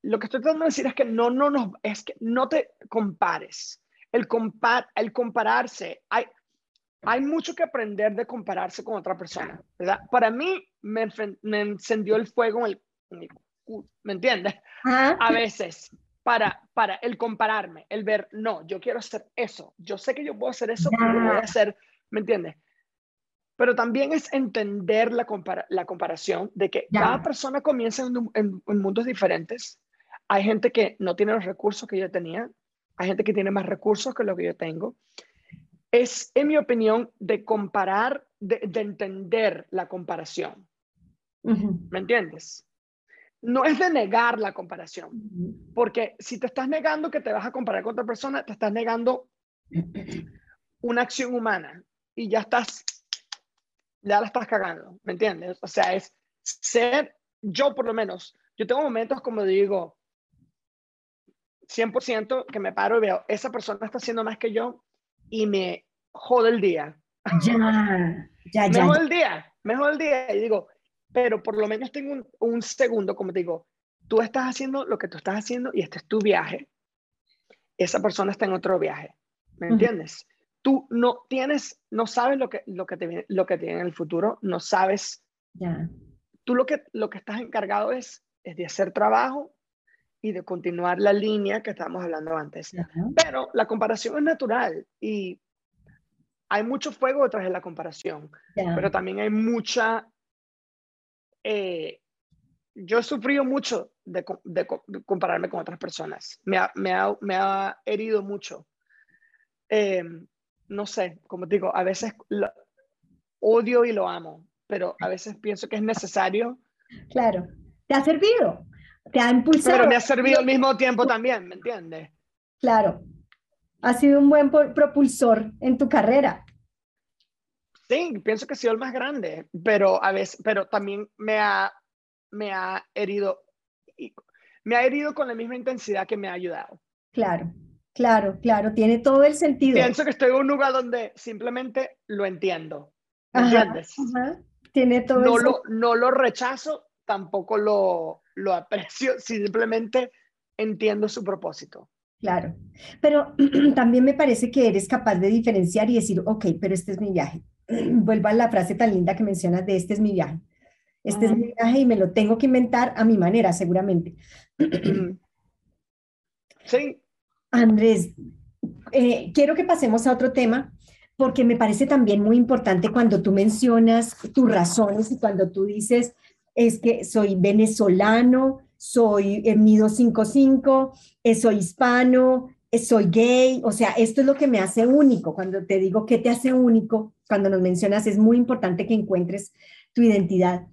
lo que estoy tratando de decir es que no, no, no, es que no te compares. El, compar, el compararse, hay, hay mucho que aprender de compararse con otra persona, ¿verdad? Para mí me, me encendió el fuego en el, ¿me entiendes? A veces, para, para el compararme, el ver, no, yo quiero hacer eso, yo sé que yo puedo hacer eso, pero lo voy a hacer, ¿me entiendes? Pero también es entender la, la comparación de que cada persona comienza en, en mundos diferentes. Hay gente que no tiene los recursos que yo tenía, hay gente que tiene más recursos que lo que yo tengo es, en mi opinión, de comparar, de, entender la comparación. ¿Me entiendes? No es de negar la comparación, porque si te estás negando que te vas a comparar con otra persona, te estás negando una acción humana y ya estás, ya la estás cagando, ¿me entiendes? O sea, es ser, yo por lo menos, yo tengo momentos como digo, 100% que me paro y veo, esa persona está haciendo más que yo, y me jode el día. Ya, ya, ya. Me jode el día, me jode el día. Y digo, pero por lo menos tengo un, un, segundo, como te digo, tú estás haciendo lo que tú estás haciendo y este es tu viaje. Esa persona está en otro viaje. ¿Me entiendes? Tú no tienes, no sabes lo que, lo que, te, lo que tiene en el futuro, no sabes. Ya. Tú lo que, lo que estás encargado es, es de hacer trabajo y de continuar la línea que estábamos hablando antes. Pero la comparación es natural y hay mucho fuego detrás de la comparación, pero también hay mucha... Eh, yo he sufrido mucho de, compararme con otras personas. Me ha, me me ha herido mucho. Eh, no sé, como digo, a veces lo, odio y lo amo, pero a veces pienso que es necesario. Claro, te ha servido te ha impulsado. Pero me ha servido al mismo tiempo también, ¿me entiendes? Claro. Ha sido un buen propulsor en tu carrera. Sí, pienso que ha sido el más grande, pero a veces, pero también me ha, me ha herido, me ha herido con la misma intensidad que me ha ayudado. Claro, claro, claro, tiene todo el sentido. Pienso que estoy en un lugar donde simplemente lo entiendo. ¿Me entiendes? Tiene todo no lo, no lo rechazo, tampoco lo, lo aprecio, simplemente entiendo su propósito. Claro, pero también me parece que eres capaz de diferenciar y decir, ok, pero este es mi viaje. Vuelvo a la frase tan linda que mencionas de este es mi viaje. Este es mi viaje y me lo tengo que inventar a mi manera, seguramente. Sí. Andrés, eh, quiero que pasemos a otro tema porque me parece también muy importante cuando tú mencionas tus razones y cuando tú dices, es que soy venezolano, soy eh, mido 5'5, eh, soy hispano, eh, soy gay, o sea, esto es lo que me hace único. Cuando te digo qué te hace único, cuando nos mencionas, es muy importante que encuentres tu identidad.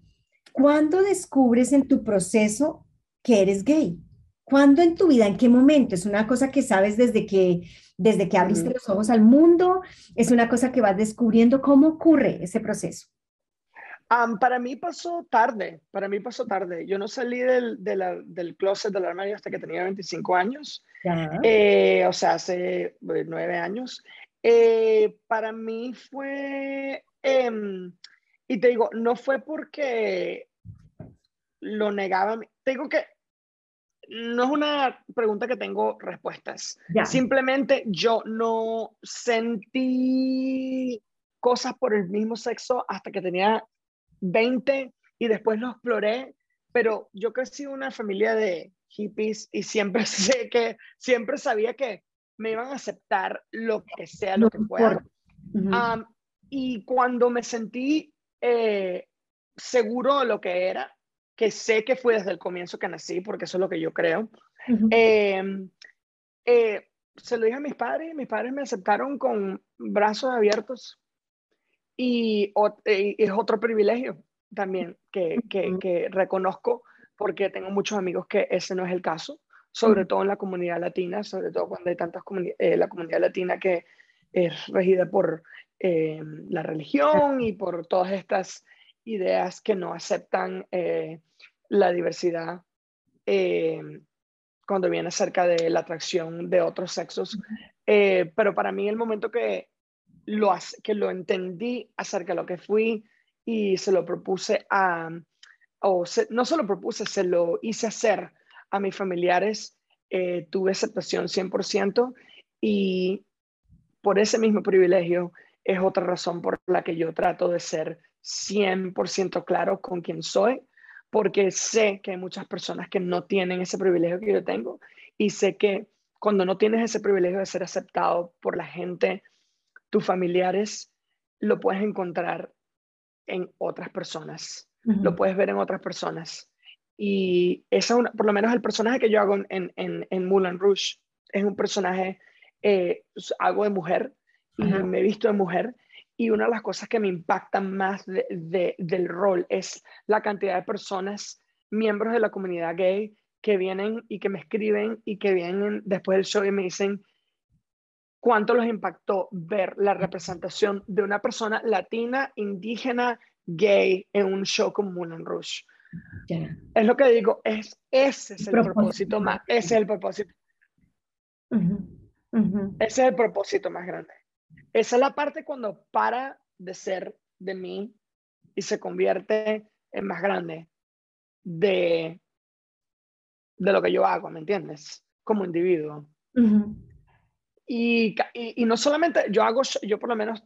¿Cuándo descubres en tu proceso que eres gay? ¿Cuándo en tu vida? ¿En qué momento? ¿Es una cosa que sabes desde que, desde que abriste los ojos al mundo? ¿Es una cosa que vas descubriendo? ¿Cómo ocurre ese proceso? Para mí pasó tarde, para mí pasó tarde. Yo no salí del, del closet del armario hasta que tenía 25 años, eh, o sea, hace eh, nueve años. Eh, para mí fue, em, y te digo, no fue porque lo negaba, te digo que no es una pregunta que tengo respuestas. Simplemente yo no sentí cosas por el mismo sexo hasta que tenía 20 y después lo exploré, pero yo crecí en una familia de hippies y siempre sé que, siempre sabía que me iban a aceptar lo que sea, lo que fuera. y cuando me sentí eh, seguro de lo que era, que sé que fue desde el comienzo que nací, porque eso es lo que yo creo, em, eh, se lo dije a mis padres y mis padres me aceptaron con brazos abiertos y, es otro privilegio también que, que, que, reconozco porque tengo muchos amigos que ese no es el caso. sobre todo en la comunidad latina, sobre todo cuando hay tantas comunidades, la comunidad latina que es regida por la religión y por todas estas ideas que no aceptan la diversidad cuando viene acerca de la atracción de otros sexos. Eh, pero para mí el momento que lo, que lo entendí acerca de lo que fui y se lo propuse a, o no se lo propuse, se lo hice hacer a mis familiares, eh, tuve aceptación 100% y por ese mismo privilegio es otra razón por la que yo trato de ser 100% claro con quién soy, porque sé que hay muchas personas que no tienen ese privilegio que yo tengo y sé que cuando no tienes ese privilegio de ser aceptado por la gente, tus familiares, lo puedes encontrar en otras personas, lo puedes ver en otras personas. Y esa es por lo menos el personaje que yo hago en, en, en Moulin Rouge, es un personaje, eh, hago de mujer y me he visto de mujer y una de las cosas que me impactan más del rol es la cantidad de personas, miembros de la comunidad gay, que vienen y que me escriben y que vienen después del show y me dicen cuánto los impactó ver la representación de una persona latina, indígena, gay en un show como Moulin Rouge. Es lo que digo, es, ese es el propósito, más, ese es el propósito. Ese es el propósito más grande. Esa es la parte cuando para de ser de mí y se convierte en más grande de, de lo que yo hago, ¿me entiendes? Como individuo. Y, y, no solamente, yo hago, yo por lo menos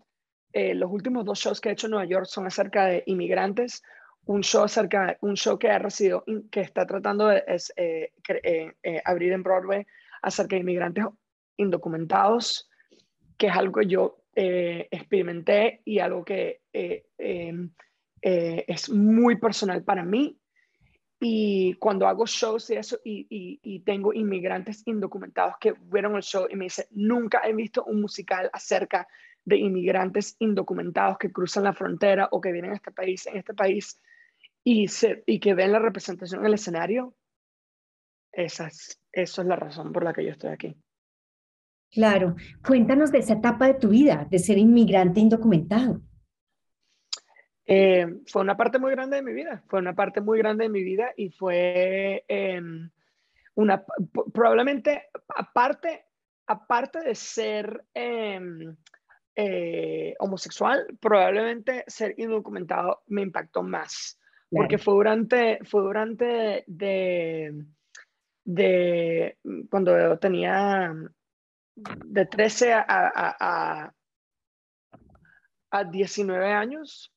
eh, los últimos dos shows que he hecho en Nueva York son acerca de inmigrantes. Un show acerca, un show que ha recibido, que está tratando de es, eh, eh, abrir en Broadway acerca de inmigrantes indocumentados que es algo que yo experimenté y algo que em, es muy personal para mí. Y cuando hago shows y eso, y, y, tengo inmigrantes indocumentados que vieron el show y me dicen, nunca he visto un musical acerca de inmigrantes indocumentados que cruzan la frontera o que vienen a este país, en este país, y, se, y que ven la representación en el escenario. Esa es, eso es la razón por la que yo estoy aquí. Claro, cuéntanos de esa etapa de tu vida, de ser inmigrante indocumentado. Eh, fue una parte muy grande de mi vida, fue una parte muy grande de mi vida y fue em, una, probablemente, aparte, aparte de ser em, eh, homosexual, probablemente ser indocumentado me impactó más, porque fue durante, fue durante de, de, cuando tenía de 13 a, a, a, 19 años.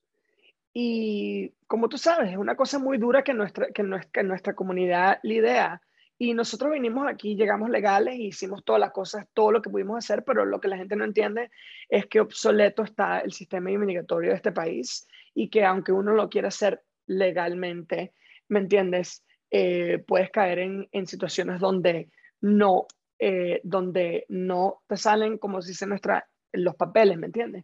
Y como tú sabes, es una cosa muy dura que nuestra, que nuestra, nuestra comunidad lidera. Y nosotros vinimos aquí, llegamos legales y hicimos todas las cosas, todo lo que pudimos hacer, pero lo que la gente no entiende es que obsoleto está el sistema inmigratorio de este país y que aunque uno lo quiera hacer legalmente, ¿me entiendes? Eh, puedes caer en, en situaciones donde no eh, donde no te salen, como se dice nuestra, los papeles, ¿me entiendes?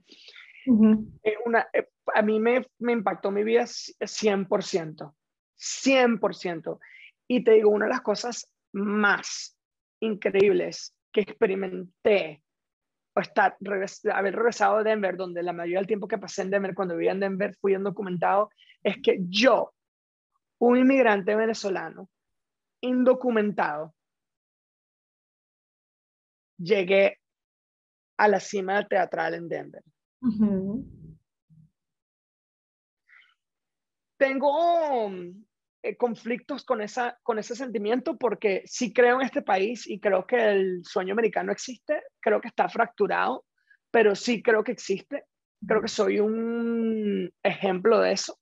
una, eh, a mí me, impactó mi vida 100%, 100%. Y te digo, una de las cosas más increíbles que experimenté o estar, haber regresado a Denver, donde la mayoría del tiempo que pasé en Denver, cuando vivía en Denver, fui un documentado, es que yo, un inmigrante venezolano, indocumentado, llegué a la cima teatral en Denver. Tengo eh, conflictos con, esa, con ese sentimiento porque sí creo en este país y creo que el sueño americano existe, creo que está fracturado, pero sí creo que existe. Creo que soy un ejemplo de eso.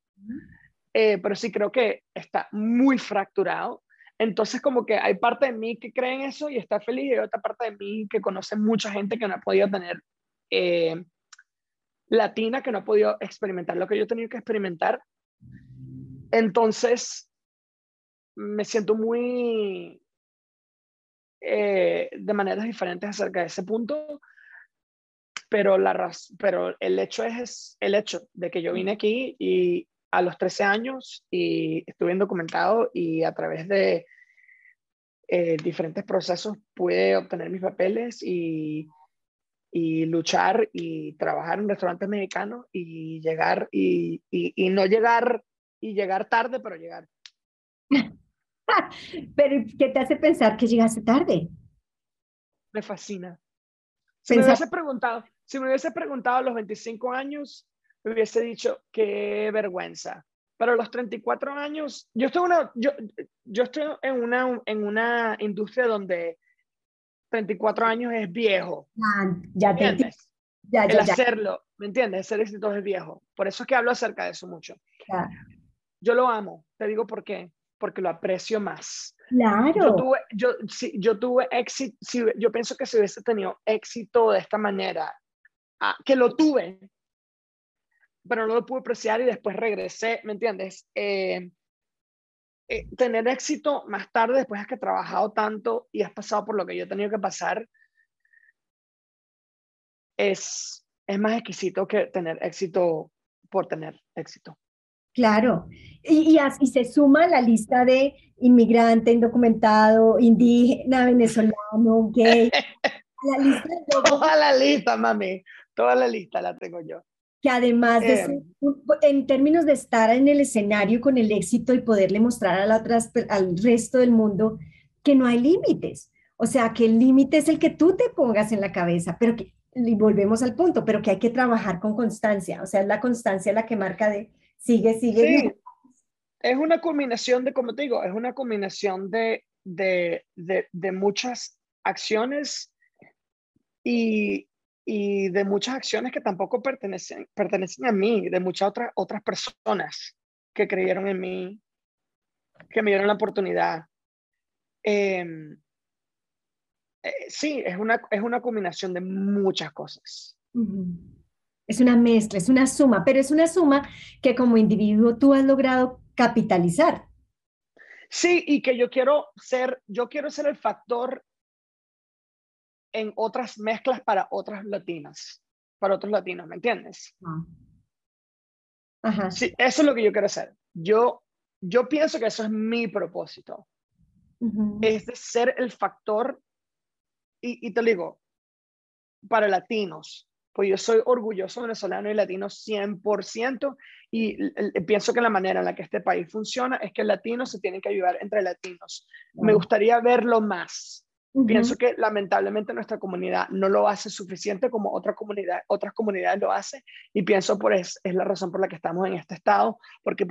Eh, pero sí creo que está muy fracturado entonces, como que hay parte de mí que cree en eso y está feliz, y hay otra parte de mí que conoce mucha gente que no ha podido tener, eh, latina, que no ha podido experimentar lo que yo he tenido que experimentar. Entonces, me siento muy eh, de maneras diferentes acerca de ese punto, pero, la pero el hecho es el hecho de que yo vine aquí y a los 13 años y estuve documentado y a través de eh, diferentes procesos pude obtener mis papeles y, y, luchar y trabajar en restaurantes mexicanos y llegar y, y, no llegar y llegar tarde, pero llegar. pero ¿qué te hace pensar que llegaste tarde? Me fascina. Si me hubiese preguntado, si me hubiese preguntado a los 25 años, me hubiese dicho, qué vergüenza. Pero a los 34 años, yo estoy, una, yo, yo estoy en, una, en una industria donde 34 años es viejo. Ah, ya te entiendes. Ya, ya, El hacerlo, ¿me entiendes? Ser exitoso es viejo. Por eso es que hablo acerca de eso mucho. Yo lo amo. Te digo por qué. Porque lo aprecio más. Claro. Yo tuve, yo, si, yo tuve éxito, si, yo pienso que si hubiese tenido éxito de esta manera, ah, que lo tuve, pero no lo pude apreciar y después regresé, ¿me entiendes? Eh, eh, tener éxito más tarde, después de que has trabajado tanto y has pasado por lo que yo he tenido que pasar, es, es más exquisito que tener éxito por tener éxito. Claro, y, y, se suma la lista de inmigrante, indocumentado, indígena, venezolano, gay. la lista Toda la lista, mami, toda la lista la tengo yo que además de em. en términos de estar en el escenario con el éxito y poderle mostrar a la otras, al resto del mundo que no hay límites. O sea, que el límite es el que tú te pongas en la cabeza, pero que, y volvemos al punto, pero que hay que trabajar con constancia. O sea, es la constancia la que marca de sigue, sigue. Sí. Es una combinación de, como te digo, es una combinación de, de, de, de muchas acciones y, y de muchas acciones que tampoco pertenecen, pertenecen a mí, de muchas otras, otras personas que creyeron en mí, que me dieron la oportunidad. Em, eh, sí, es una, es una combinación de muchas cosas. Es una mezcla, es una suma, pero es una suma que como individuo tú has logrado capitalizar. Sí, y que yo quiero ser, yo quiero ser el factor en otras mezclas para otras latinas, para otros latinos, ¿me entiendes? Ah. Ajá. Sí, eso es lo que yo quiero hacer. Yo, yo pienso que eso es mi propósito. Es de ser el factor, y, y te digo, para latinos, pues yo soy orgulloso venezolano y latino 100% y pienso que la manera en la que este país funciona es que latinos se tienen que ayudar entre latinos. Me gustaría verlo más. Pienso que lamentablemente nuestra comunidad no lo hace suficiente como otra comunidad, otras comunidades lo hacen y pienso por es, es la razón por la que estamos en este estado, porque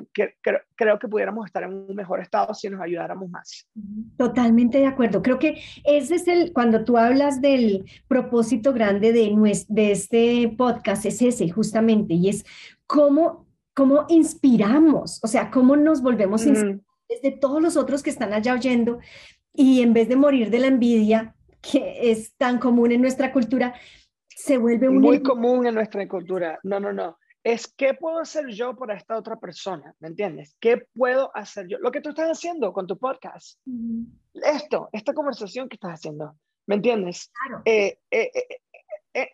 creo que pudiéramos estar en un mejor estado si nos ayudáramos más. Totalmente de acuerdo. Creo que ese es el, cuando tú hablas del propósito grande de, de este podcast, es ese justamente, y es cómo, cómo inspiramos, o sea, cómo nos volvemos desde todos los otros que están allá oyendo, y en vez de morir de la envidia, que es tan común en nuestra cultura, se vuelve un... Muy común en nuestra cultura. No, no, no. Es qué puedo hacer yo para esta otra persona, ¿me entiendes? ¿Qué puedo hacer yo? Lo que tú estás haciendo con tu podcast. Esto, esta conversación que estás haciendo, ¿me entiendes? Claro. Eh, eh, eh,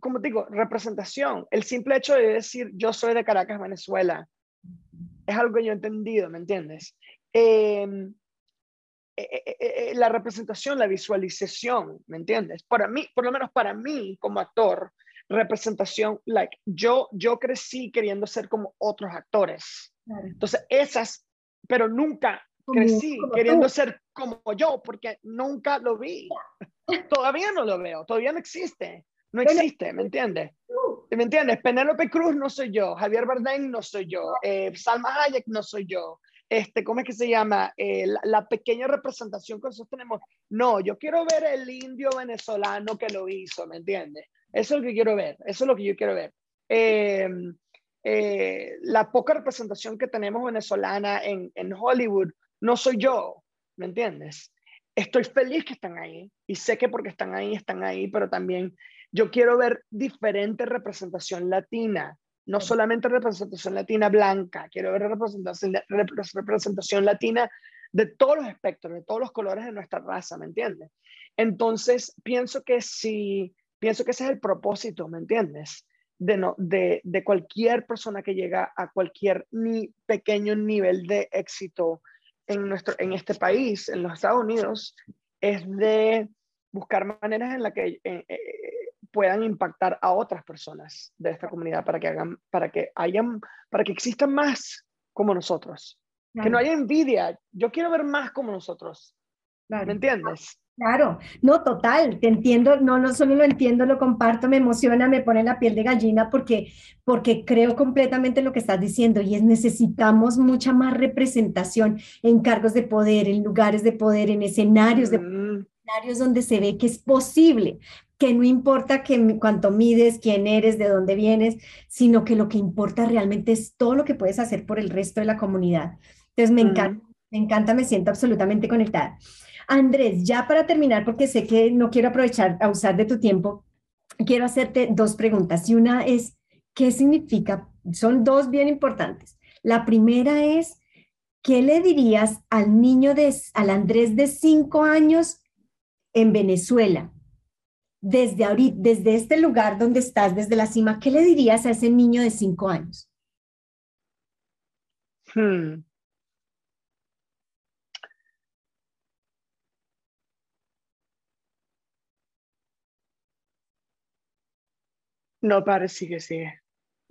como digo, representación. El simple hecho de decir yo soy de Caracas, Venezuela, es algo que yo he entendido, ¿me entiendes? Eh, eh, eh, la representación, la visualización, ¿me entiendes? Para mí, por lo menos para mí como actor, representación, like, yo, yo crecí queriendo ser como otros actores. Entonces, esas, pero nunca crecí queriendo ser como yo, porque nunca lo vi. todavía no lo veo, todavía no existe. No existe, ¿me entiendes? ¿Me entiendes? Penélope Cruz no soy yo, Javier Bardem no soy yo, Salma Hayek no soy yo, este, ¿cómo es que se llama? Eh, la, pequeña representación que nosotros tenemos. No, yo quiero ver el indio venezolano que lo hizo, ¿me entiendes? Eso es lo que quiero ver, eso es lo que yo quiero ver. Eh, eh, la poca representación que tenemos venezolana en, en Hollywood, no soy yo, ¿me entiendes? Estoy feliz que están ahí y sé que porque están ahí, están ahí, pero también yo quiero ver diferente representación latina no solamente representación latina blanca, quiero ver representación, representación latina de todos los espectros, de todos los colores de nuestra raza, ¿me entiendes? Entonces, pienso que sí, pienso que ese es el propósito, ¿me entiendes? De, no, de, de cualquier persona que llega a cualquier ni pequeño nivel de éxito en, nuestro, en este país, en los Estados Unidos, es de buscar maneras en las que eh, eh, puedan impactar a otras personas de esta comunidad para que hagan, para que hayan, para que existan más como nosotros. Que no haya envidia. Yo quiero ver más como nosotros. ¿Me entiendes? Claro, no, total, te entiendo, no, no solo lo entiendo, lo comparto, me emociona, me pone la piel de gallina porque, porque creo completamente lo que estás diciendo y es necesitamos mucha más representación en cargos de poder, en lugares de poder, en escenarios de mm. escenarios donde se ve que es posible, que no importa que, cuánto mides, quién eres, de dónde vienes, sino que lo que importa realmente es todo lo que puedes hacer por el resto de la comunidad. Entonces me encanta, me encanta, me siento absolutamente conectada. Andrés, ya para terminar, porque sé que no quiero aprovechar a usar de tu tiempo, quiero hacerte dos preguntas. Y una es, ¿qué significa? Son dos bien importantes. La primera es, ¿qué le dirías al niño de, al Andrés de cinco años en Venezuela? Desde ahorita, desde este lugar donde estás, desde la cima, ¿qué le dirías a ese niño de cinco años? Hmm. No, padre, sigue, sigue.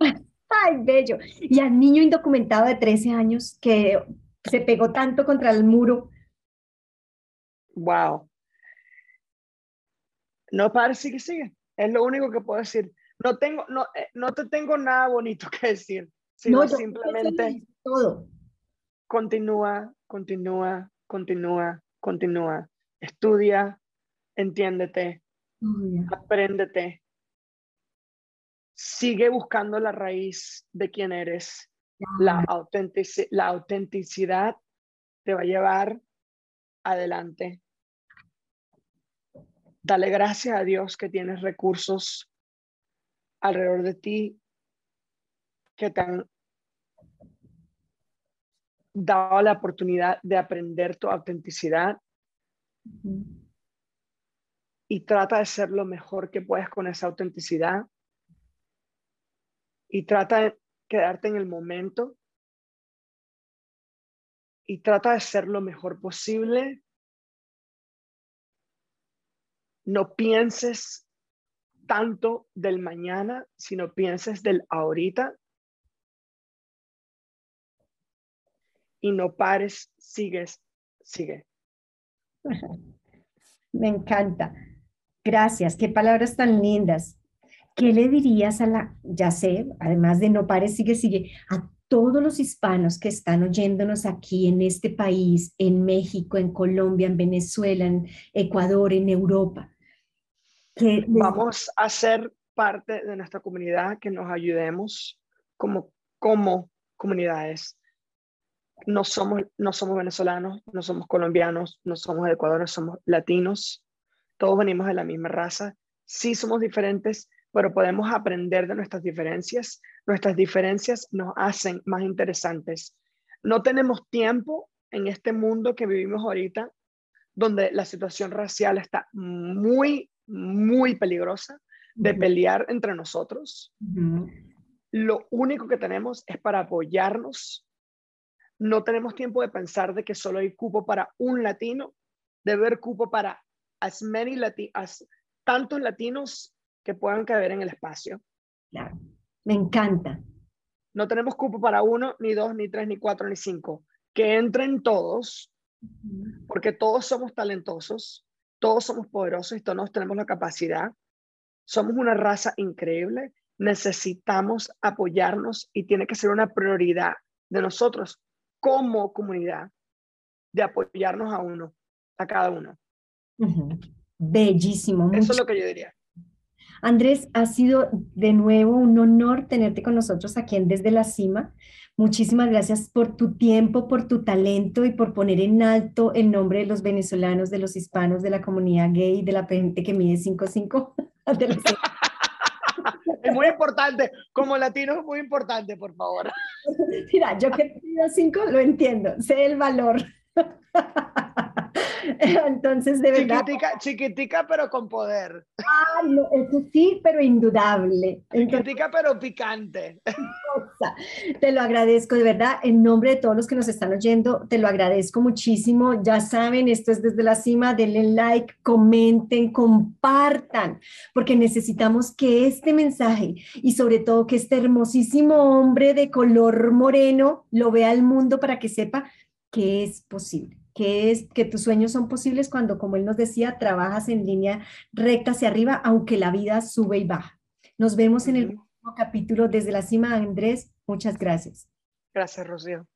Ay, bello. Y al niño indocumentado de 13 años que se pegó tanto contra el muro. Wow. No, padre, sigue, sigue. Es lo único que puedo decir. No tengo, no, eh, no te tengo nada bonito que decir, sino simplemente todo. Continúa, continúa, continúa, continúa. Estudia, entiéndete, apréndete, sigue buscando la raíz de quién eres. La, la autenticidad te va a llevar adelante. Dale gracias a Dios que tienes recursos alrededor de ti que te han dado la oportunidad de aprender tu autenticidad. Y trata de ser lo mejor que puedes con esa autenticidad. Y trata de quedarte en el momento. Y trata de ser lo mejor posible. No pienses tanto del mañana, sino pienses del ahorita. Y no pares, sigues, sigue. Me encanta. Gracias, qué palabras tan lindas. ¿qué le dirías a la, ya sé, además de no pare, sigue, sigue, a todos los hispanos que están oyéndonos aquí en este país, en México, en Colombia, en Venezuela, en Ecuador, en Europa? Que Vamos a ser parte de nuestra comunidad, que nos ayudemos como, como comunidades. No somos, no somos venezolanos, no somos colombianos, no somos de Ecuador, somos latinos. Todos venimos de la misma raza. Sí somos diferentes, pero podemos aprender de nuestras diferencias. Nuestras diferencias nos hacen más interesantes. No tenemos tiempo en este mundo que vivimos ahorita, donde la situación racial está muy, muy peligrosa de pelear entre nosotros. Lo único que tenemos es para apoyarnos. No tenemos tiempo de pensar de que solo hay cupo para un latino, debe haber cupo para as many as tantos latinos que puedan caber en el espacio. Claro, me encanta. No tenemos cupo para uno, ni dos, ni tres, ni cuatro, ni cinco. Que entren todos, porque todos somos talentosos, todos somos poderosos y todos tenemos la capacidad. Somos una raza increíble. Necesitamos apoyarnos y tiene que ser una prioridad de nosotros como comunidad de apoyarnos a uno, a cada uno. Bellísimo. Eso es lo que yo diría. Andrés, ha sido de nuevo un honor tenerte con nosotros aquí en Desde la Cima. Muchísimas gracias por tu tiempo, por tu talento y por poner en alto el nombre de los venezolanos, de los hispanos, de la comunidad gay, de la gente que mide 5'5". es muy importante, como latino es muy importante, por favor. Mira, yo que mido 5 lo entiendo, sé el valor. Entonces, de verdad. Chiquitica, chiquitica pero con poder. Ah, no, eso sí, pero indudable. Chiquitica pero picante. Te lo agradezco de verdad. En nombre de todos los que nos están oyendo, te lo agradezco muchísimo. Ya saben, esto es desde la cima. Denle like, comenten, compartan, porque necesitamos que este mensaje y sobre todo que este hermosísimo hombre de color moreno lo vea al mundo para que sepa que es posible que es que tus sueños son posibles cuando, como él nos decía, trabajas en línea recta hacia arriba, aunque la vida sube y baja. Nos vemos en el próximo capítulo desde la cima, Andrés. Muchas gracias. Gracias, Rocío.